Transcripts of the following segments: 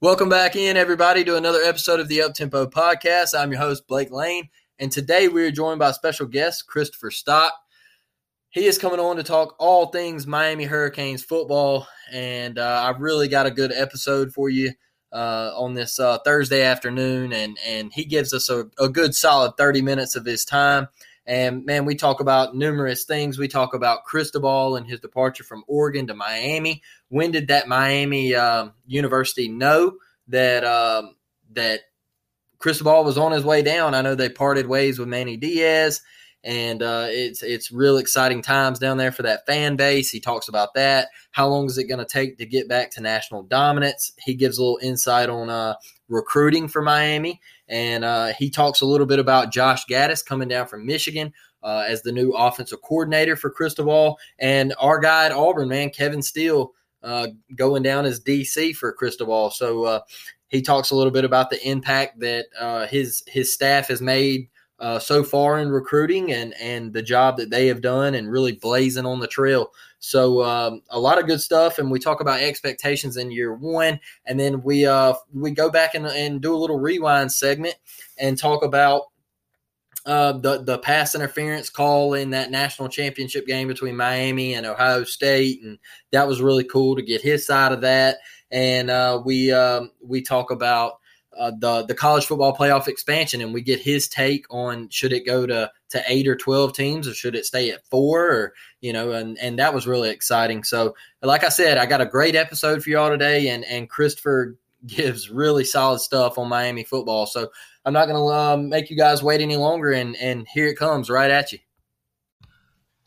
Welcome back in, everybody, to another episode of the Uptempo Podcast. I'm your host, Blake Lane, and today we are joined by a special guest, Christopher Stock. He is coming on to talk all things Miami Hurricanes football, and uh, I've really got a good episode for you uh, on this uh, Thursday afternoon, and and he gives us a, a good solid 30 minutes of his time. And man, we talk about numerous things. We talk about Cristobal and his departure from Oregon to Miami. When did that Miami um, University know that um, that Cristobal was on his way down? I know they parted ways with Manny Diaz, and uh, it's it's real exciting times down there for that fan base. He talks about that. How long is it going to take to get back to national dominance? He gives a little insight on uh, recruiting for Miami and uh, he talks a little bit about Josh Gattis coming down from Michigan uh, as the new offensive coordinator for Cristobal, and our guy at Auburn, man, Kevin Steele, uh, going down as DC for Cristobal. So uh, he talks a little bit about the impact that uh, his his staff has made. Uh, so far in recruiting and and the job that they have done and really blazing on the trail so um, a lot of good stuff, and we talk about expectations in year one, and then we uh, we go back and, and do a little rewind segment and talk about uh, the the pass interference call in that national championship game between Miami and Ohio State, and that was really cool to get his side of that. And uh, we um, we talk about uh, the the college football playoff expansion, and we get his take on should it go to to eight or twelve teams, or should it stay at four, or you know, and and that was really exciting. So, like I said, I got a great episode for y'all today, and and Christopher gives really solid stuff on Miami football. So I'm not going to uh, make you guys wait any longer, and and here it comes right at you.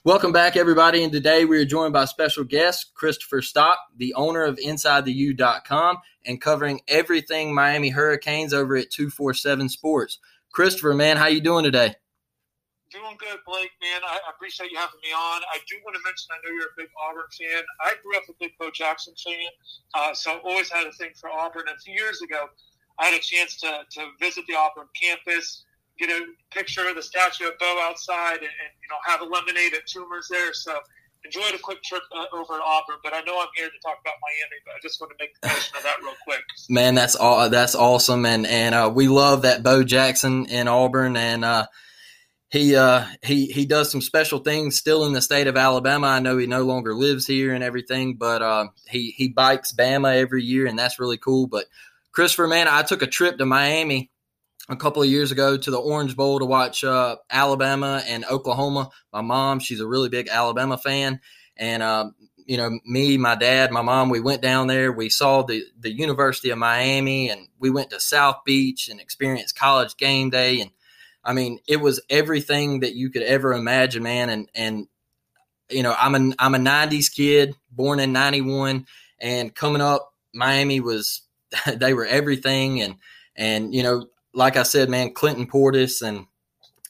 Welcome back, everybody. And today we are joined by special guest Christopher Stock, the owner of InsideTheU.com and covering everything Miami Hurricanes over at 247 Sports. Christopher, man, how you doing today? Doing good, Blake, man. I appreciate you having me on. I do want to mention I know you're a big Auburn fan. I grew up a big Bo Jackson fan, uh, so I've always had a thing for Auburn. A few years ago, I had a chance to, to visit the Auburn campus get a picture of the statue of Bo outside and, and you know have a lemonade at Toomer's there. So enjoyed a quick trip uh, over at Auburn, but I know I'm here to talk about Miami. But I just want to make mention of that real quick. Man, that's all. That's awesome, and and uh, we love that Bo Jackson in Auburn, and uh, he uh, he he does some special things still in the state of Alabama. I know he no longer lives here and everything, but uh, he he bikes Bama every year, and that's really cool. But Christopher, man, I took a trip to Miami a couple of years ago to the Orange Bowl to watch uh, Alabama and Oklahoma. My mom, she's a really big Alabama fan, and um, you know, me, my dad, my mom, we went down there. We saw the the University of Miami, and we went to South Beach and experienced college game day. And I mean, it was everything that you could ever imagine, man. And and you know, I'm a I'm a '90s kid, born in '91, and coming up, Miami was they were everything, and and you know like I said, man, Clinton Portis and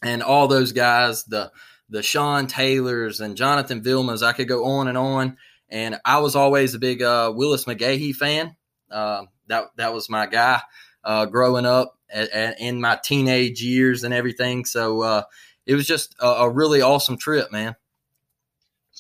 and all those guys, the the Sean Taylors and Jonathan Vilmas, I could go on and on. And I was always a big uh, Willis McGahee fan. Uh, that that was my guy uh, growing up at, at, in my teenage years and everything. So uh, it was just a, a, really awesome trip, man.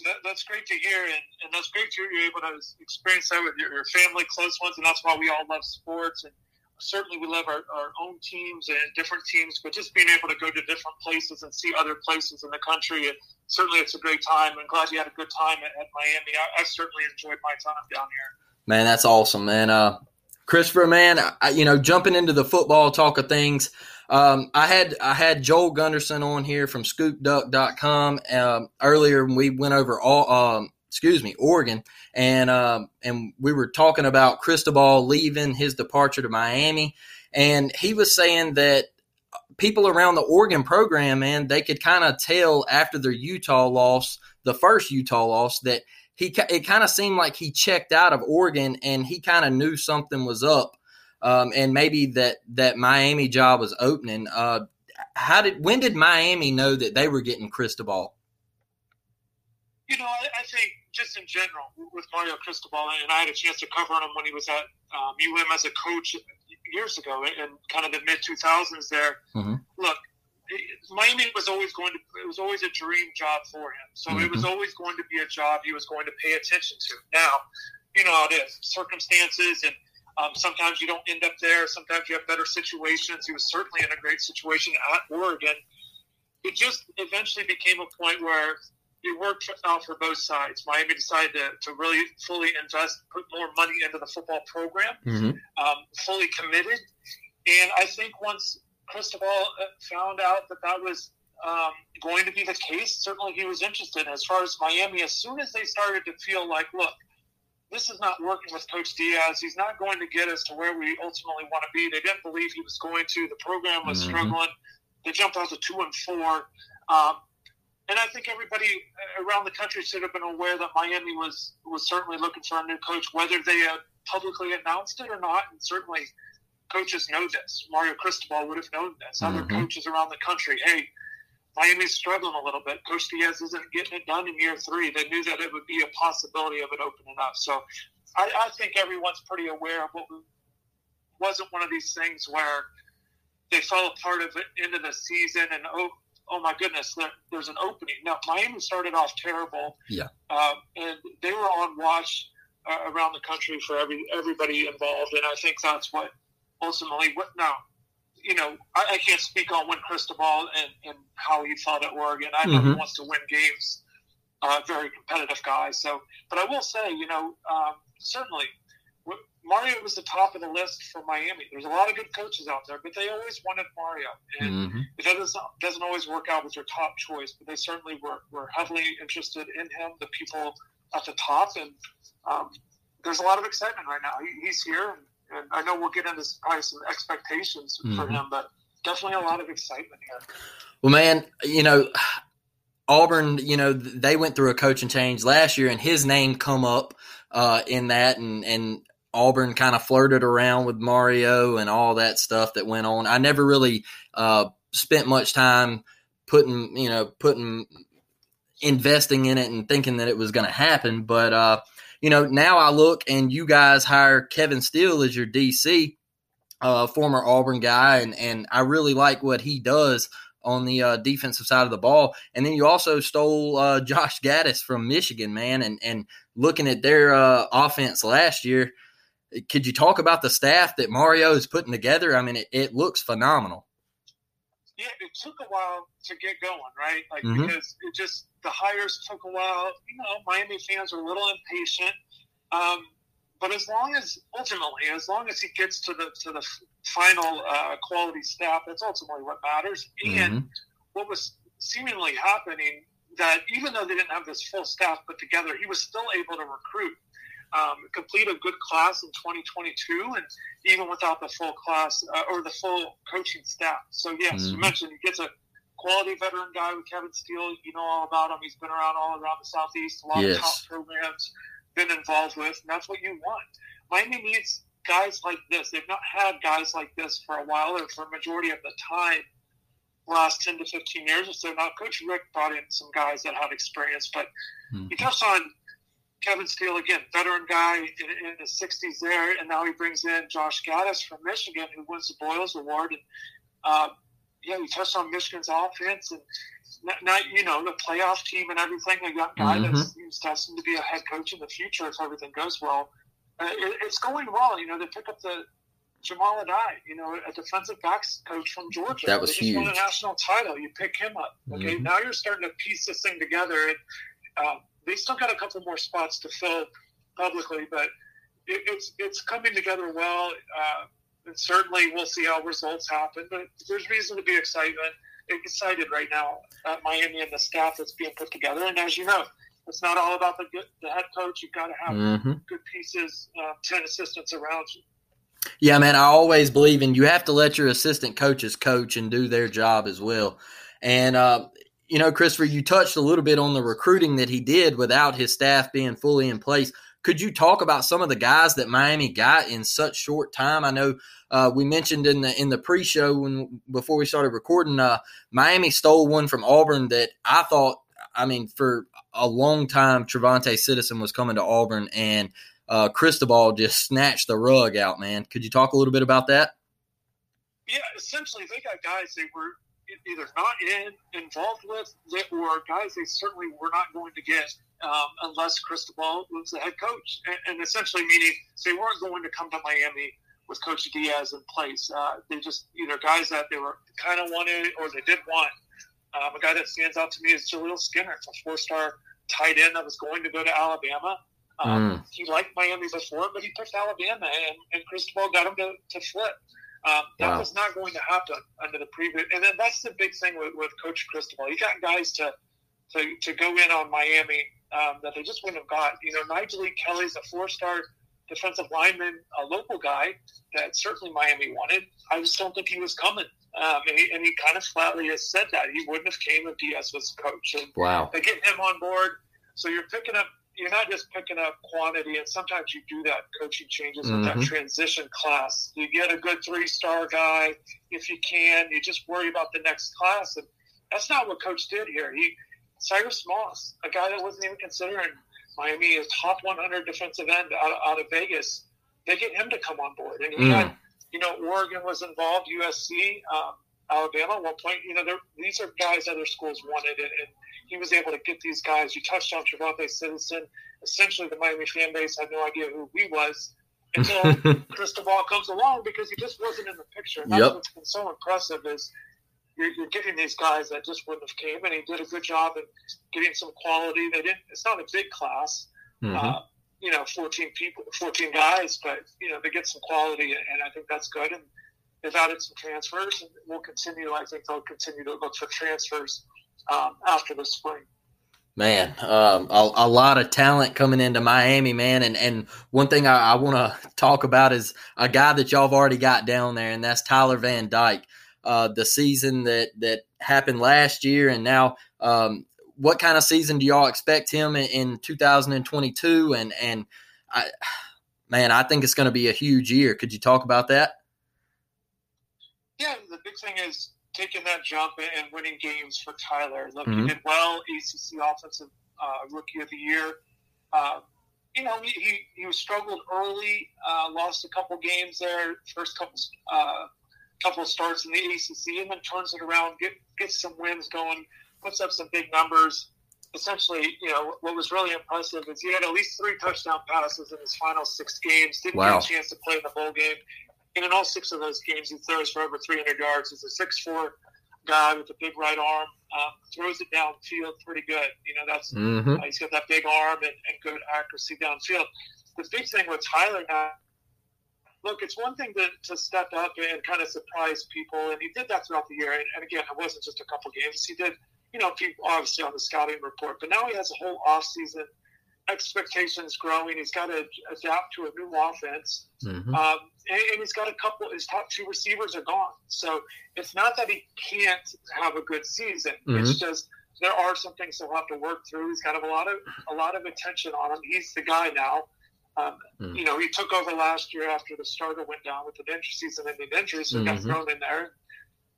That, that's great to hear, and, and that's great you're able to experience that with your, your family, close ones, and that's why we all love sports and certainly we love our, our own teams and different teams, but just being able to go to different places and see other places in the country, it, certainly it's a great time. I'm glad you had a good time at, at Miami. I, I, certainly enjoyed my time down here. Man, that's awesome, man. Uh, Christopher, man, I, you know, jumping into the football talk of things, um, I had I had Joel Gunderson on here from ScoopDuck.com um, earlier. We went over all um, excuse me, Oregon, and um, and we were talking about Cristobal leaving his departure to Miami, and he was saying that people around the Oregon program, man, they could kind of tell after their Utah loss, the first Utah loss, that he it kind of seemed like he checked out of Oregon and he kind of knew something was up, um, and maybe that that Miami job was opening. Uh, how did when did Miami know that they were getting Cristobal? You know, I, I think just in general with Mario Cristobal, and I had a chance to cover him when he was at um, UM as a coach years ago in kind of the mid 2000s there. Mm-hmm. Look, Miami was always going to, it was always a dream job for him. So mm-hmm. it was always going to be a job he was going to pay attention to. Now, you know how it is circumstances. And Um, sometimes you don't end up there. Sometimes you have better situations. He was certainly in a great situation at Oregon. It just eventually became a point where it worked out for both sides. Miami decided to, to really fully invest, put more money into the football program, Mm-hmm. um, fully committed. And I think once Cristobal uh, found out that that was um, going to be the case, certainly he was interested. As far as Miami, as soon as they started to feel like, look, this is not working with Coach Diaz. He's not going to get us to where we ultimately want to be. They didn't believe he was going to. The program was Mhm. struggling. They jumped out to two and four. Um, and I think everybody around the country should have been aware that Miami was was certainly looking for a new coach, whether they publicly announced it or not. And certainly, coaches know this. Mario Cristobal would have known this. Other Mhm. coaches around the country, hey, Miami's struggling a little bit. Coach Diaz isn't getting it done in year three. They knew that it would be a possibility of it opening up. So, I, I think everyone's pretty aware of what wasn't one of these things where they fell apart of it into the season and oh oh my goodness there, there's an opening. Now miami started off terrible. Yeah. uh, and they were on watch uh, around the country for every everybody involved. And i think that's what ultimately what now you know i, I can't speak on when cristobal and, and how he felt at oregon. I know he Mhm. wants to win games uh, very competitive guy. So but i will say you know um, certainly Mario was the top of the list for Miami. There's a lot of good coaches out there, but they always wanted Mario. And Mm-hmm. it doesn't, doesn't always work out with your top choice, but they certainly were, were heavily interested in him, the people at the top. And um, there's a lot of excitement right now. He, he's here, and, and I know we'll get into probably some expectations for Mhm. him, but definitely a lot of excitement here. Well, man, you know, Auburn, you know, they went through a coaching change last year, and his name come up uh, in that, and and Auburn kind of flirted around with Mario and all that stuff that went on. I never really uh, spent much time putting, you know, putting investing in it and thinking that it was going to happen, but uh, you know, now I look and you guys hire Kevin Steele as your DC, uh, former Auburn guy, and and I really like what he does on the uh, defensive side of the ball. And then you also stole uh, Josh Gattis from Michigan, man. And and looking at their uh, offense last year, could you talk about the staff that Mario is putting together? I mean, it, it looks phenomenal. Yeah, it took a while to get going, right? Like Mhm. because it just the hires took a while. You know, Miami fans are a little impatient. Um, but as long as ultimately, as long as he gets to the to the final uh, quality staff, that's ultimately what matters. And Mhm. what was seemingly happening that even though they didn't have this full staff put together, he was still able to recruit, um, complete a good class in 2022, and even without the full class uh, or the full coaching staff. So yes, you Mhm. mentioned he gets a quality veteran guy with Kevin Steele. You know all about him. He's been around all around the southeast. A lot Yes. of top programs been involved with, and that's what you want. Miami needs guys like this. They've not had guys like this for a while, or for a majority of the time last 10 to 15 years or so. Now, Coach Rick brought in some guys that have experience, but Mhm. you touched on Kevin Steele again, veteran guy in, in his 60s there, and now he brings in Josh Gattis from Michigan, who wins the Broyles Award. And uh, yeah, you touched on Michigan's offense and not, not you know the playoff team and everything. A young guy Mhm. that seems destined to be a head coach in the future if everything goes well. Uh, it, it's going well. You know, they pick up the Jahmile Addae, you know, a defensive backs coach from Georgia. That was they just won a national title. You pick him up. Okay, Mhm. now you're starting to piece this thing together. And um, they still got a couple more spots to fill publicly, but it, it's it's coming together well. Uh, and certainly, we'll see how results happen. But there's reason to be excitement excited right now at Miami and the staff that's being put together. And as you know, it's not all about the good, the head coach. You've got to have Mhm. good pieces, uh, ten assistants around you. Yeah, man, I always believe in you have to let your assistant coaches coach and do their job as well. And uh, you know, Christopher, you touched a little bit on the recruiting that he did without his staff being fully in place. Could you talk about some of the guys that Miami got in such short time? I know uh, we mentioned in the in the pre-show when before we started recording, uh, Miami stole one from Auburn that I thought. I mean, for a long time, TreVonte Citizen was coming to Auburn, and uh, Cristobal just snatched the rug out. Man, could you talk a little bit about that? Yeah, essentially, they got guys they were either not in involved with, or guys they certainly were not going to get um, unless Cristobal was the head coach, and, and, essentially meaning they weren't going to come to Miami with Coach Diaz in place. Uh, they just either guys that they were kind of wanted or they did want. Um, a guy that stands out to me is Jaleel Skinner, a four-star tight end that was going to go to Alabama. Um, mm. He liked Miami before, but he picked Alabama, and, and Cristobal got him to, to flip. Um, that wow. was not going to happen under the previous. And then that's the big thing with, with Coach Cristobal. He got guys to to, to go in on Miami um, that they just wouldn't have got. You know, Nyjalik Kelly's a four-star defensive lineman, a local guy that certainly Miami wanted. I just don't think he was coming. Um, and, he, and he kind of flatly has said that he wouldn't have came if Diaz was coach. And wow. They get him on board. So you're picking up, you're not just picking up quantity. And sometimes you do that coaching changes mm-hmm. with that mm-hmm. transition class. You get a good three star guy if you can. You just worry about the next class. And that's not what coach did here. He, Cyrus Moss, a guy that wasn't even considering Miami a top 100 defensive end out, out of Vegas. They get him to come on board, and he mm. had, you know, Oregon was involved, USC, um, Alabama at one point. You know, these are guys other schools wanted, and, and he was able to get these guys. You touched on TreVonte Citizen. Essentially, the Miami fan base had no idea who he was until Cristobal comes along because he just wasn't in the picture. And that's yep. what's been so impressive is you're, you're, getting these guys that just wouldn't have came, and he did a good job in getting some quality. They didn't. It's not a big class, mm-hmm. uh, you know, 14 people, 14 guys, but you know they get some quality, and I think that's good. And they've added some transfers, and we'll continue. I think they'll continue to look for transfers um, after the spring. Man, um, a, a, lot of talent coming into Miami, man. And and one thing I, I want to talk about is a guy that y'all have already got down there, and that's Tyler Van Dyke uh, the season that that happened last year, and now um, what kind of season do y'all expect him in, in 2022? And and I, man, I think it's going to be a huge year. Could you talk about that? Yeah, the big thing is taking that jump and winning games for Tyler. Look, mm-hmm. he did well, ACC Offensive uh, Rookie of the Year. Uh, you know, he, he, he struggled early, uh, lost a couple games there, first couple uh, couple of starts in the ACC, and then turns it around, get gets some wins going, puts up some big numbers. Essentially, you know, what was really impressive is he had at least three touchdown passes in his final six games. Didn't wow. get a chance to play in the bowl game. And in all six of those games, he throws for over 300 yards. He's a six-four guy with a big right arm. Um, throws it downfield pretty good. You know, that's mm-hmm. uh, he's got that big arm and, and good accuracy downfield. The big thing with Tyler now look, it's one thing to, to step up and kind of surprise people, and he did that throughout the year. And, and again, it wasn't just a couple games. He did, you know, obviously on the scouting report, but now he has a whole off season. Expectations growing. He's got to adapt to a new offense, mm-hmm. um, and, and he's got a couple. His top two receivers are gone, so it's not that he can't have a good season. Mm-hmm. It's just there are some things he'll have to work through. He's got a lot of a lot of attention on him. He's the guy now. Um, mm. You know, he took over last year after the starter went down with an injury season ending injury, so he mm-hmm. got thrown in there.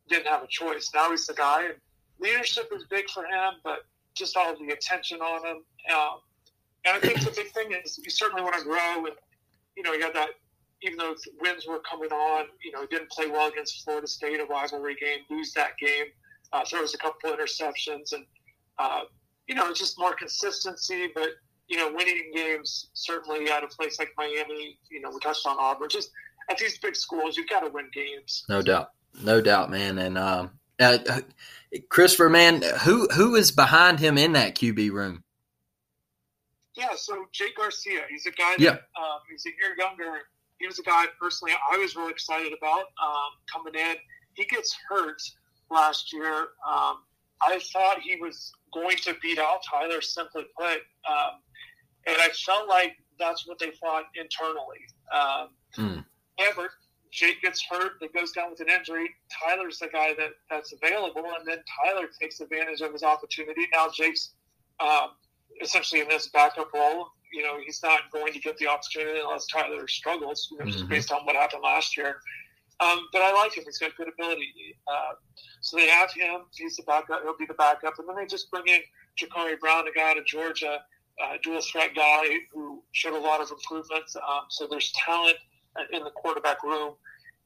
Didn't have a choice. Now he's the guy, and leadership is big for him, but just all the attention on him. Um, and I think the big thing is you certainly want to grow, and you know, you got that. Even though wins were coming on, you know, didn't play well against Florida State, a rivalry game, lose that game, uh, throws a couple interceptions, and uh, you know, just more consistency, but you know, winning games certainly at a place like Miami. You know, we touched on Auburn. Just at these big schools, you've got to win games. No doubt, no doubt, man. And um, uh, Christopher, man, who who is behind him in that QB room? Yeah, so Jake Garcia, he's a guy that yeah. um, he's a year younger. He was a guy personally I was really excited about um, coming in. He gets hurt last year. Um, I thought he was going to beat out Tyler, simply put. Um, and I felt like that's what they thought internally. Um, mm. However, Jake gets hurt, that goes down with an injury. Tyler's the guy that, that's available, and then Tyler takes advantage of his opportunity. Now Jake's um, essentially in this backup role. You know, he's not going to get the opportunity unless Tyler struggles, you know, mm-hmm. just based on what happened last year. Um, but I like him. He's got good ability. Uh, so they have him. He's the backup. He'll be the backup. And then they just bring in Jacurri Brown, a guy out of Georgia, uh, dual threat guy who showed a lot of improvements. Um, so there's talent in the quarterback room,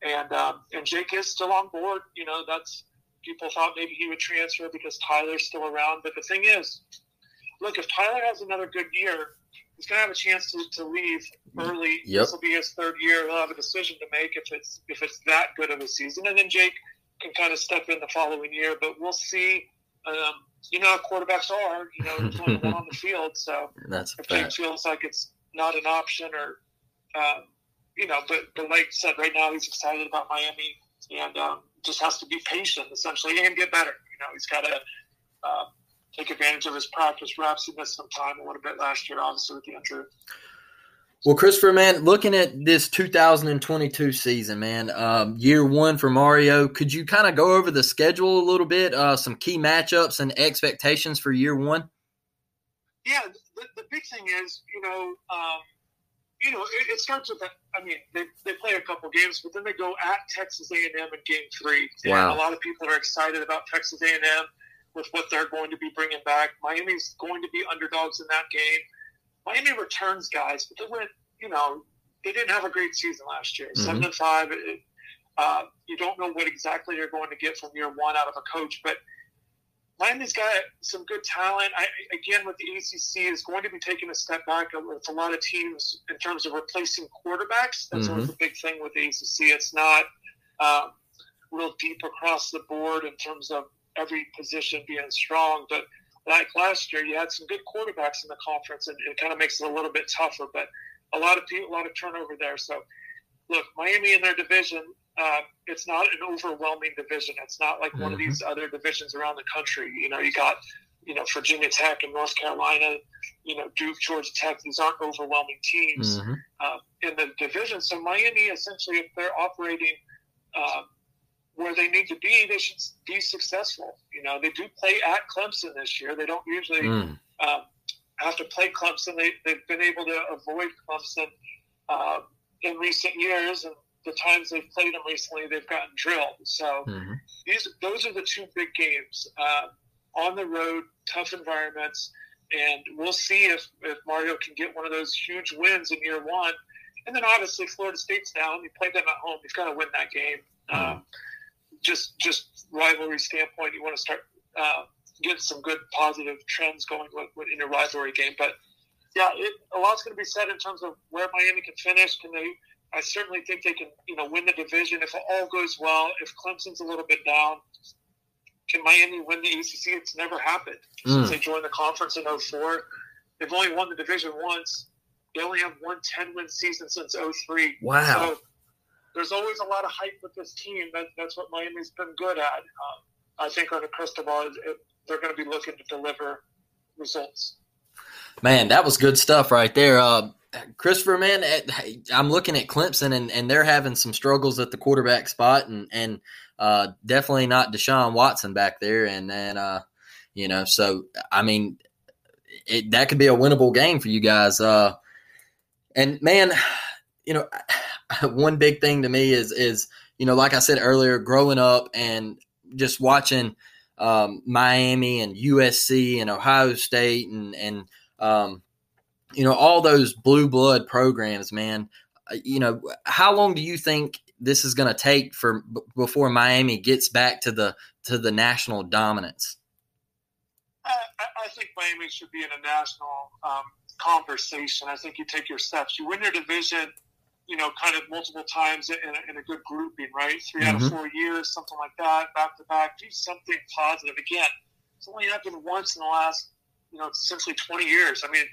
and um, and Jake is still on board. You know, that's people thought maybe he would transfer because Tyler's still around, but the thing is, look, if Tyler has another good year, he's going to have a chance to, to leave early. Yep. This will be his third year. He'll have a decision to make if it's if it's that good of a season, and then Jake can kind of step in the following year. But we'll see. Um, you know how quarterbacks are. You know, one on the field, so That's if Jake feels like it's not an option, or um, you know, but but like said, right now he's excited about Miami and um, just has to be patient essentially and get better. You know, he's got to. Uh, Take advantage of his practice reps. He missed some time a little bit last year, obviously, with the injury. Well, Christopher, man, looking at this 2022 season, man, um, year one for Mario, could you kind of go over the schedule a little bit, uh, some key matchups and expectations for year one? Yeah, the, the big thing is, you know, um, you know, it, it starts with. I mean, they, they play a couple games, but then they go at Texas A&M in Game Three. And Wow. a lot of people are excited about Texas A&M with what they're going to be bringing back. Miami's going to be underdogs in that game. Miami returns guys, but they went. You know, they didn't have a great season last year. Mhm. Seven and five. It, uh, you don't know what exactly you're going to get from year one out of a coach, but Miami's got some good talent. I, again, with the ACC, is going to be taking a step back with a lot of teams in terms of replacing quarterbacks. That's always the big thing with the ACC. It's not um, real deep across the board in terms of every position being strong, but like last year, you had some good quarterbacks in the conference, and it kind of makes it a little bit tougher. But a lot of people, a lot of turnover there. So, look, Miami in their division, uh, it's not an overwhelming division. It's not like one of Mhm. these other divisions around the country. You know, you got you know Virginia Tech and North Carolina, you know Duke, Georgia Tech. These aren't overwhelming teams Mhm. uh, in the division. So Miami, essentially, if they're operating um, where they need to be, they should be successful. You know, they do play at Clemson this year. They don't usually Mm. um, have to play Clemson. They, they've been able to avoid Clemson uh, in recent years, and the times they've played them recently, they've gotten drilled. So Mhm. these those are the two big games uh, on the road, tough environments, and we'll see if, if Mario can get one of those huge wins in year one. And then obviously Florida State's down. You played them at home. You've got to win that game. Um, just just rivalry standpoint, you want to start uh, getting some good positive trends going with, with, in your rivalry game. But yeah, it, a lot's going to be said in terms of where Miami can finish. Can they? I certainly think they can, you know, win the division if all goes well. If Clemson's a little bit down, can Miami win the ACC? It's never happened since Mm. they joined the conference in 04. They've only won the division once. They only have one 10 win season since 03. Wow. So there's always a lot of hype with this team. That, that's what Miami's been good at. Um, I think under Cristobal, it, they're going to be looking to deliver results. Man, that was good stuff right there. Uh, Christopher, man, at, I'm looking at Clemson, and, and they're having some struggles at the quarterback spot, and and uh, definitely not Deshaun Watson back there, and then uh, you know, so I mean, it, that could be a winnable game for you guys. Uh, and man, you know, one big thing to me is is you know, like I said earlier, growing up and just watching um, Miami and USC and Ohio State and and um, you know all those blue blood programs, man. Uh, You know, how long do you think this is going to take for before Miami gets back to the to the national dominance? I- I think Miami should be in a national um, conversation. I think you take your steps. You win your division, you know, kind of multiple times in a, in a good grouping, right? 3 out Mhm. of four years, something like that, back to back. Do something positive. Again, it's only happened once in the last, you know, essentially 20 years. I mean,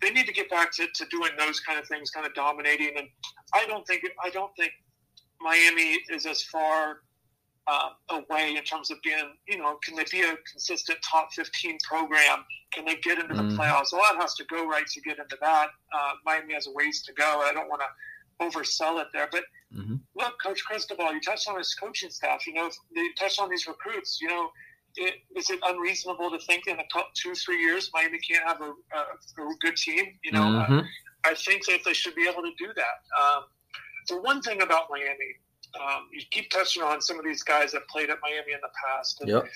they need to get back to, to doing those kind of things, kind of dominating. And I don't think I don't think Miami is as far uh, away in terms of being, you know, can they be a consistent top 15 program? Can they get into the Mhm. playoffs? A lot has to go right to get into that. Uh, Miami has a ways to go. I don't want to oversell it there. But Mhm. look, Coach Cristobal, you touched on his coaching staff. You know, they touched on these recruits. You know, it, is it unreasonable to think in a couple, two, three years Miami can't have a, a, a good team? You know, uh, Mhm. I think that they should be able to do that. Um, the one thing about Miami, um, you keep touching on some of these guys that played at Miami in the past. And Yep.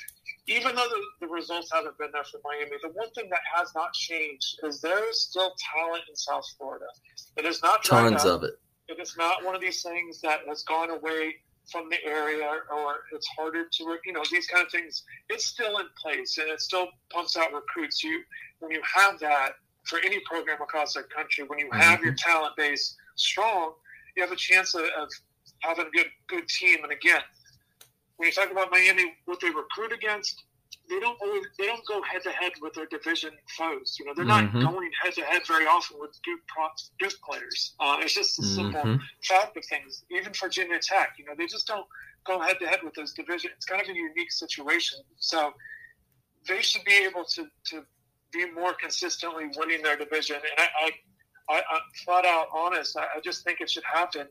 Even though the, the results haven't been there for Miami, the one thing that has not changed is there is still talent in South Florida. It is not Tons of it. It is not one of these things that has gone away from the area or it's harder to you know these kind of things it's still in place and it still pumps out recruits you when you have that for any program across the country when you have mm-hmm. your talent base strong you have a chance of, of having a good good team and again when you talk about miami what they recruit against they don't always, they don't go head to head with their division foes. You know, they're mm-hmm. not going head to head very often with Duke Duke players. Uh, it's just a simple mm-hmm. fact of things. Even Virginia Tech, you know, they just don't go head to head with those divisions. It's kind of a unique situation. So they should be able to to be more consistently winning their division. And I, I, I am flat out honest. I, I, just think it should happen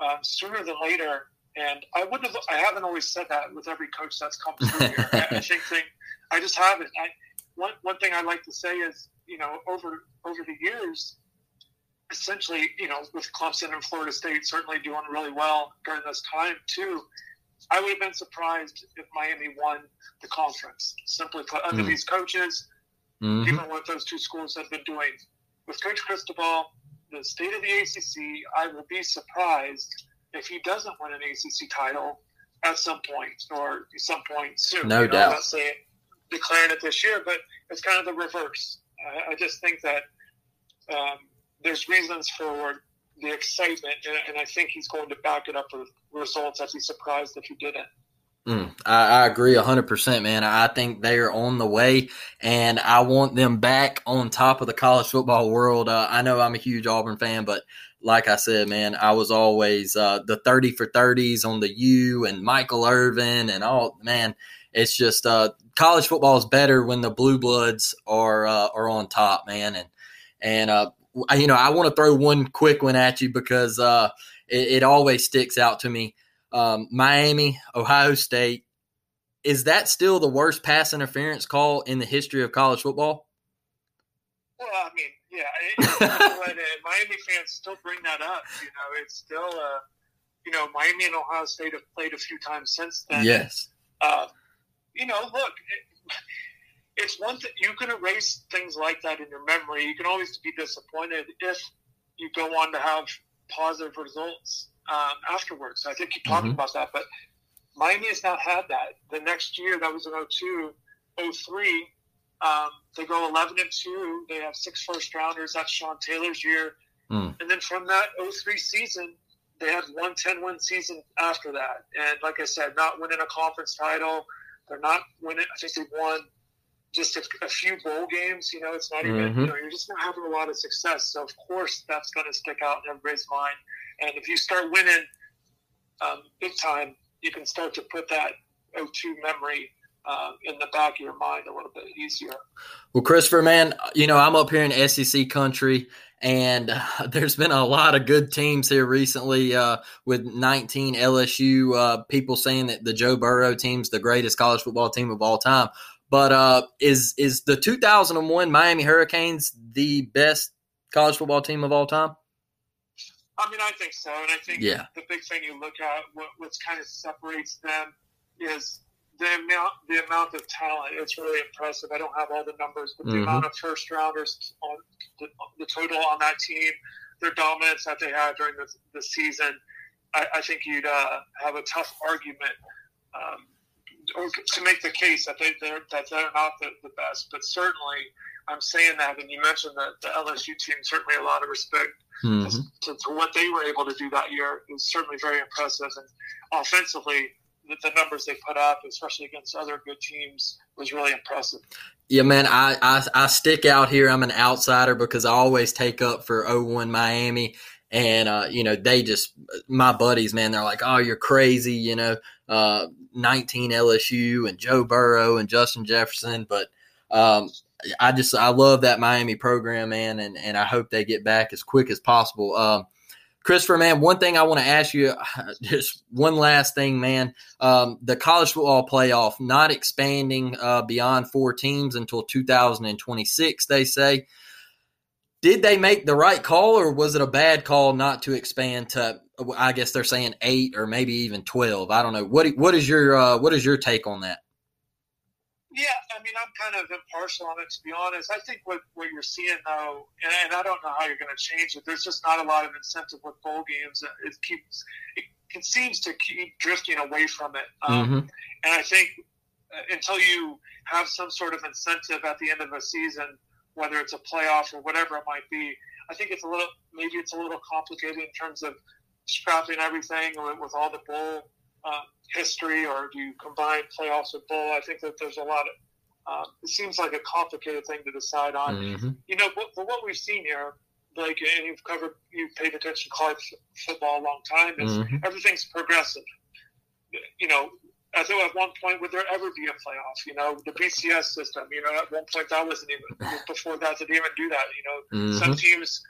um, sooner than later. And I wouldn't have. I haven't always said that with every coach that's come through here. I, think thing, I just haven't. I, one one thing I like to say is, you know, over over the years, essentially, you know, with Clemson and Florida State certainly doing really well during this time too. I would have been surprised if Miami won the conference. Simply put, under mm. these coaches, mm-hmm. given what those two schools have been doing with Coach Cristobal, the state of the ACC, I will be surprised if he doesn't win an ACC title at some point or some point soon. No you know, doubt. I'm not saying declaring it this year, but it's kind of the reverse. I, I just think that um, there's reasons for the excitement, and, and, I think he's going to back it up with results. I'd be surprised if he didn't. Mm, I, I, agree 100%, man. I think they're on the way, and I want them back on top of the college football world. Uh, I know I'm a huge Auburn fan, but like I said, man, I was always uh, the 30 for 30s on the U and Michael Irvin and all, man. It's just uh, college football is better when the blue bloods are uh, are on top, man. And and uh, you know, I want to throw one quick one at you because uh, it, it always sticks out to me. Um, Miami, Ohio State, is that still the worst pass interference call in the history of college football? Well, I mean, yeah, when uh, Miami fans still bring that up, you know, it's still, uh, you know, Miami and Ohio State have played a few times since then. Yes. Uh, you know, look, it, it's one thing you can erase things like that in your memory. You can always be disappointed if you go on to have positive results um, afterwards. I think you talked mm-hmm. about that, but Miami has not had that. The next year, that was in 02, 03, um, they go 11 and 2. They have six first rounders. That's Sean Taylor's year. Mm. And then from that 03 season, they had one 10 win season after that. And like I said, not winning a conference title. They're not winning. I think they won just a, a few bowl games. You know, it's not even, mm-hmm. you know, you're just not having a lot of success. So, of course, that's going to stick out in everybody's mind. And if you start winning um, big time, you can start to put that 02 memory uh, in the back of your mind a little bit easier. Well, Christopher, man, you know, I'm up here in SEC country, and uh, there's been a lot of good teams here recently uh, with 19 LSU uh, people saying that the Joe Burrow team's the greatest college football team of all time. But uh, is is the 2001 Miami Hurricanes the best college football team of all time? I mean, I think so, and I think yeah. the big thing you look at, what what's kind of separates them, is the amount the amount of talent it's really impressive. I don't have all the numbers, but mm-hmm. the amount of first rounders on the, the, total on that team, their dominance that they had during the, the season, I, I think you'd uh, have a tough argument um, or to make the case that they they're, that they're not the, the best. But certainly, I'm saying that, and you mentioned that the LSU team certainly a lot of respect. Mm-hmm. To, to, what they were able to do that year is certainly very impressive. And offensively, the, numbers they put up, especially against other good teams, was really impressive. Yeah, man, I, I, I stick out here. I'm an outsider because I always take up for 01 Miami. And, uh, you know, they just, my buddies, man, they're like, oh, you're crazy, you know, uh, 19 LSU and Joe Burrow and Justin Jefferson. But um, I just, I love that Miami program, man, and, and I hope they get back as quick as possible. Um, Christopher, man, one thing I want to ask you, just one last thing, man. Um, the college football playoff not expanding uh, beyond four teams until 2026, they say. Did they make the right call, or was it a bad call not to expand to? I guess they're saying eight or maybe even twelve. I don't know. What What is your uh, What is your take on that? Yeah, I mean, I'm kind of impartial on it to be honest. I think what, what you're seeing though, and, and I don't know how you're going to change it. There's just not a lot of incentive with bowl games. It keeps it, it seems to keep drifting away from it. Um, Mm-hmm. And I think uh, until you have some sort of incentive at the end of a season, whether it's a playoff or whatever it might be, I think it's a little maybe it's a little complicated in terms of scrapping everything with, with all the bowl uh, history, or do you combine playoffs with bowl? I think that there's a lot of uh, it seems like a complicated thing to decide on. Mm-hmm. You know, but for what we've seen here, like, and you've covered, you've paid attention to college football a long time, is Mm-hmm. everything's progressive. You know, I thought at one point, would there ever be a playoff? You know, the BCS system, you know, at one point that wasn't even, before that, didn't even do that. You know, some Mm-hmm. teams,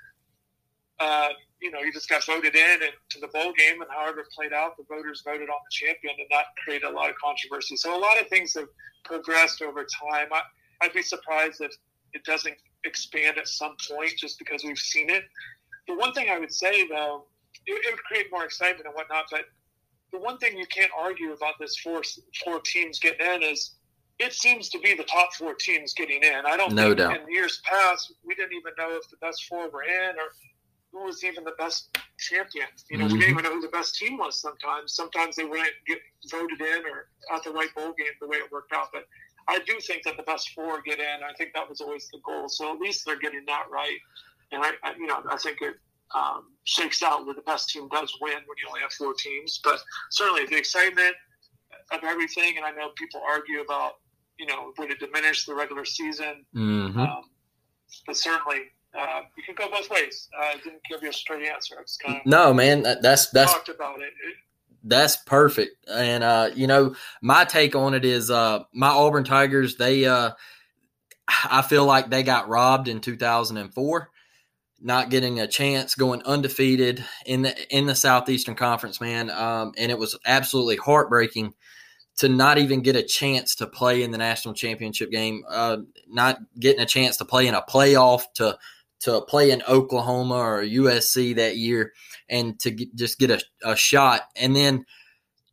uh, you know, you just got voted in and to the bowl game, and however it played out, the voters voted on the champion, and that created a lot of controversy. So a lot of things have progressed over time. I, I'd be surprised if it doesn't expand at some point just because we've seen it. The one thing I would say, though, it, it would create more excitement and whatnot, but the one thing you can't argue about this four, four teams getting in is it seems to be the top four teams getting in. I don't No think doubt. in years past we didn't even know if the best four were in or who was even the best champion. You know, we Mhm. didn't even know who the best team was sometimes. Sometimes they wouldn't get voted in or at the right bowl game the way it worked out. But I do think that the best four get in. I think that was always the goal. So at least they're getting that right. And I, I you know, I think it um, shakes out where the best team does win when you only have four teams. But certainly the excitement of everything, and I know people argue about, you know, would it diminish the regular season? Mm-hmm. Um, but certainly, uh, you can go both ways. Uh, I didn't give you a straight answer. Kind of No, man, that, that's that's talked about it. it. That's perfect. And uh, you know, my take on it is uh my Auburn Tigers, they uh I feel like they got robbed in 2004, not getting a chance going undefeated in the in the Southeastern Conference, man. Um and it was absolutely heartbreaking to not even get a chance to play in the national championship game, uh not getting a chance to play in a playoff to to play in Oklahoma or USC that year and to get, just get a, a shot. And then,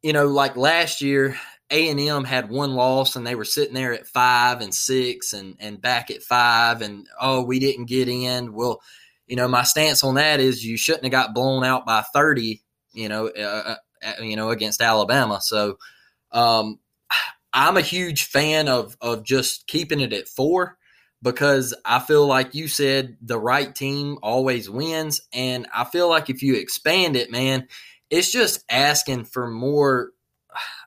you know, like last year, A and M had one loss, and they were sitting there at five and six, and and back at five, and oh, we didn't get in. Well, you know, my stance on that is you shouldn't have got blown out by thirty. You know, uh, uh, you know, against Alabama. So, um, I'm a huge fan of of just keeping it at four because I feel like you said the right team always wins. And I feel like if you expand it, man, it's just asking for more.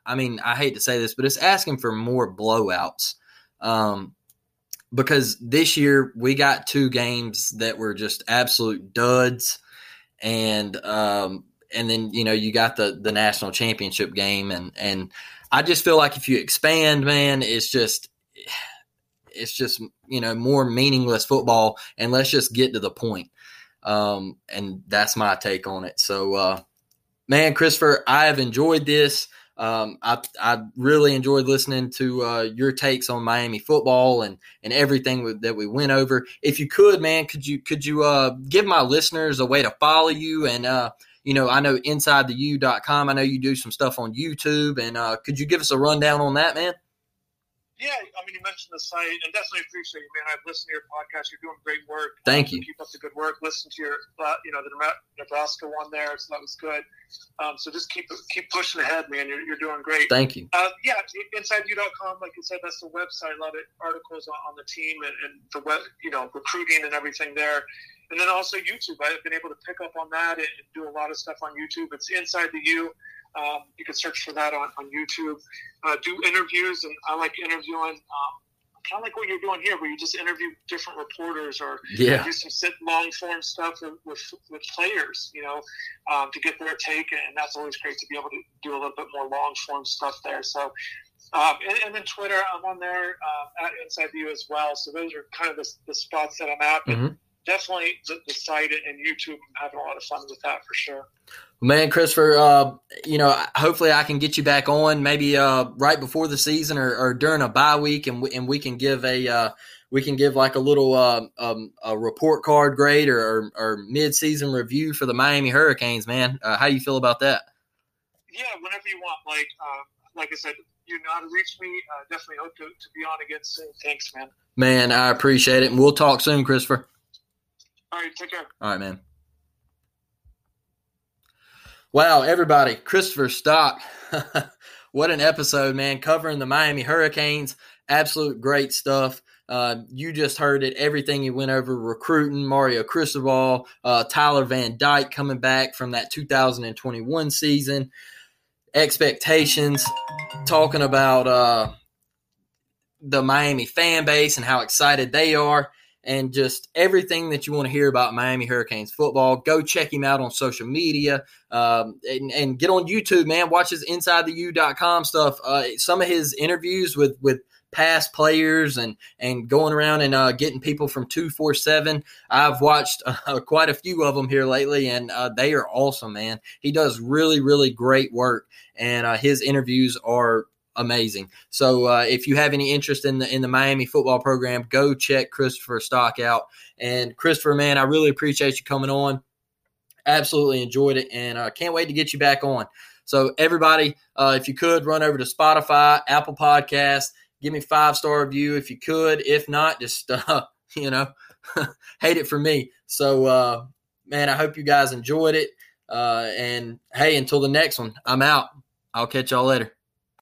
I mean, I hate to say this, but it's asking for more blowouts. Um, because this year we got two games that were just absolute duds. And, um, and then, you know, you got the, the national championship game. And, and I just feel like if you expand, man, it's just, it's just you know more meaningless football and let's just get to the point um, and that's my take on it so uh, man christopher i have enjoyed this um, I, I really enjoyed listening to uh, your takes on Miami football and, and everything that we went over. If you could, man, could you could you uh, give my listeners a way to follow you? And uh, you know, I know InsideTheU.com. I know you do some stuff on YouTube, and uh, could you give us a rundown on that, man? Yeah, I mean, you mentioned the site, and definitely appreciate you, man. I've listened to your podcast. You're doing great work. Thank you. Keep up the good work. Listen to your, uh, you know, the Nebraska one there, so that was good. Um, so just keep keep pushing ahead, man. You're, you're doing great. Thank you. Uh, yeah, InsideTheU.com, like you said, that's the website. I love it. Articles on, on the team and, and the web, you know, recruiting and everything there. And then also YouTube. I've been able to pick up on that and, and do a lot of stuff on YouTube. It's Inside the U. Um, you can search for that on, on YouTube. Uh, do interviews, and I like interviewing. Um, kind of like what you're doing here, where you just interview different reporters or Yeah. do some sit long form stuff with, with, with players, you know, um, to get their take, and that's always great to be able to do a little bit more long form stuff there. So, um, and, and then Twitter, I'm on there uh, at InsideTheU as well. So those are kind of the, the spots that I'm at. Mhm. Definitely the, the site and YouTube, I'm having a lot of fun with that for sure. Man, Christopher, uh, you know, hopefully I can get you back on maybe uh, right before the season or, or during a bye week, and we, and we can give a uh, we can give like a little uh, um, a report card grade or, or, or mid season review for the Miami Hurricanes. Man, uh, how do you feel about that? Yeah, whenever you want. Like um, like I said, you know how to reach me. Uh, definitely hope to, to be on again soon. Thanks, man. Man, I appreciate it, and we'll talk soon, Christopher. All right, take care. All right, man. Wow, everybody, Christopher Stock. what an episode, man, covering the Miami Hurricanes. Absolute great stuff. Uh, you just heard it. Everything he went over recruiting, Mario Cristobal, uh, Tyler Van Dyke coming back from that 2021 season, expectations, talking about uh, the Miami fan base and how excited they are and just everything that you want to hear about Miami Hurricanes football. Go check him out on social media um, and, and, get on YouTube, man. Watch his InsideTheU.com stuff. Uh, some of his interviews with with past players and and going around and uh, getting people from 247 i've watched uh, quite a few of them here lately and uh, they are awesome man he does really really great work and uh, his interviews are amazing. So uh, if you have any interest in the in the Miami football program, go check Christopher Stock out. And Christopher, man, I really appreciate you coming on. Absolutely enjoyed it, and I uh, can't wait to get you back on. So everybody, uh, if you could run over to Spotify, Apple Podcasts, give me five star review if you could. If not, just uh, you know, hate it for me. So uh, man, I hope you guys enjoyed it. Uh, and hey, until the next one, I'm out. I'll catch y'all later.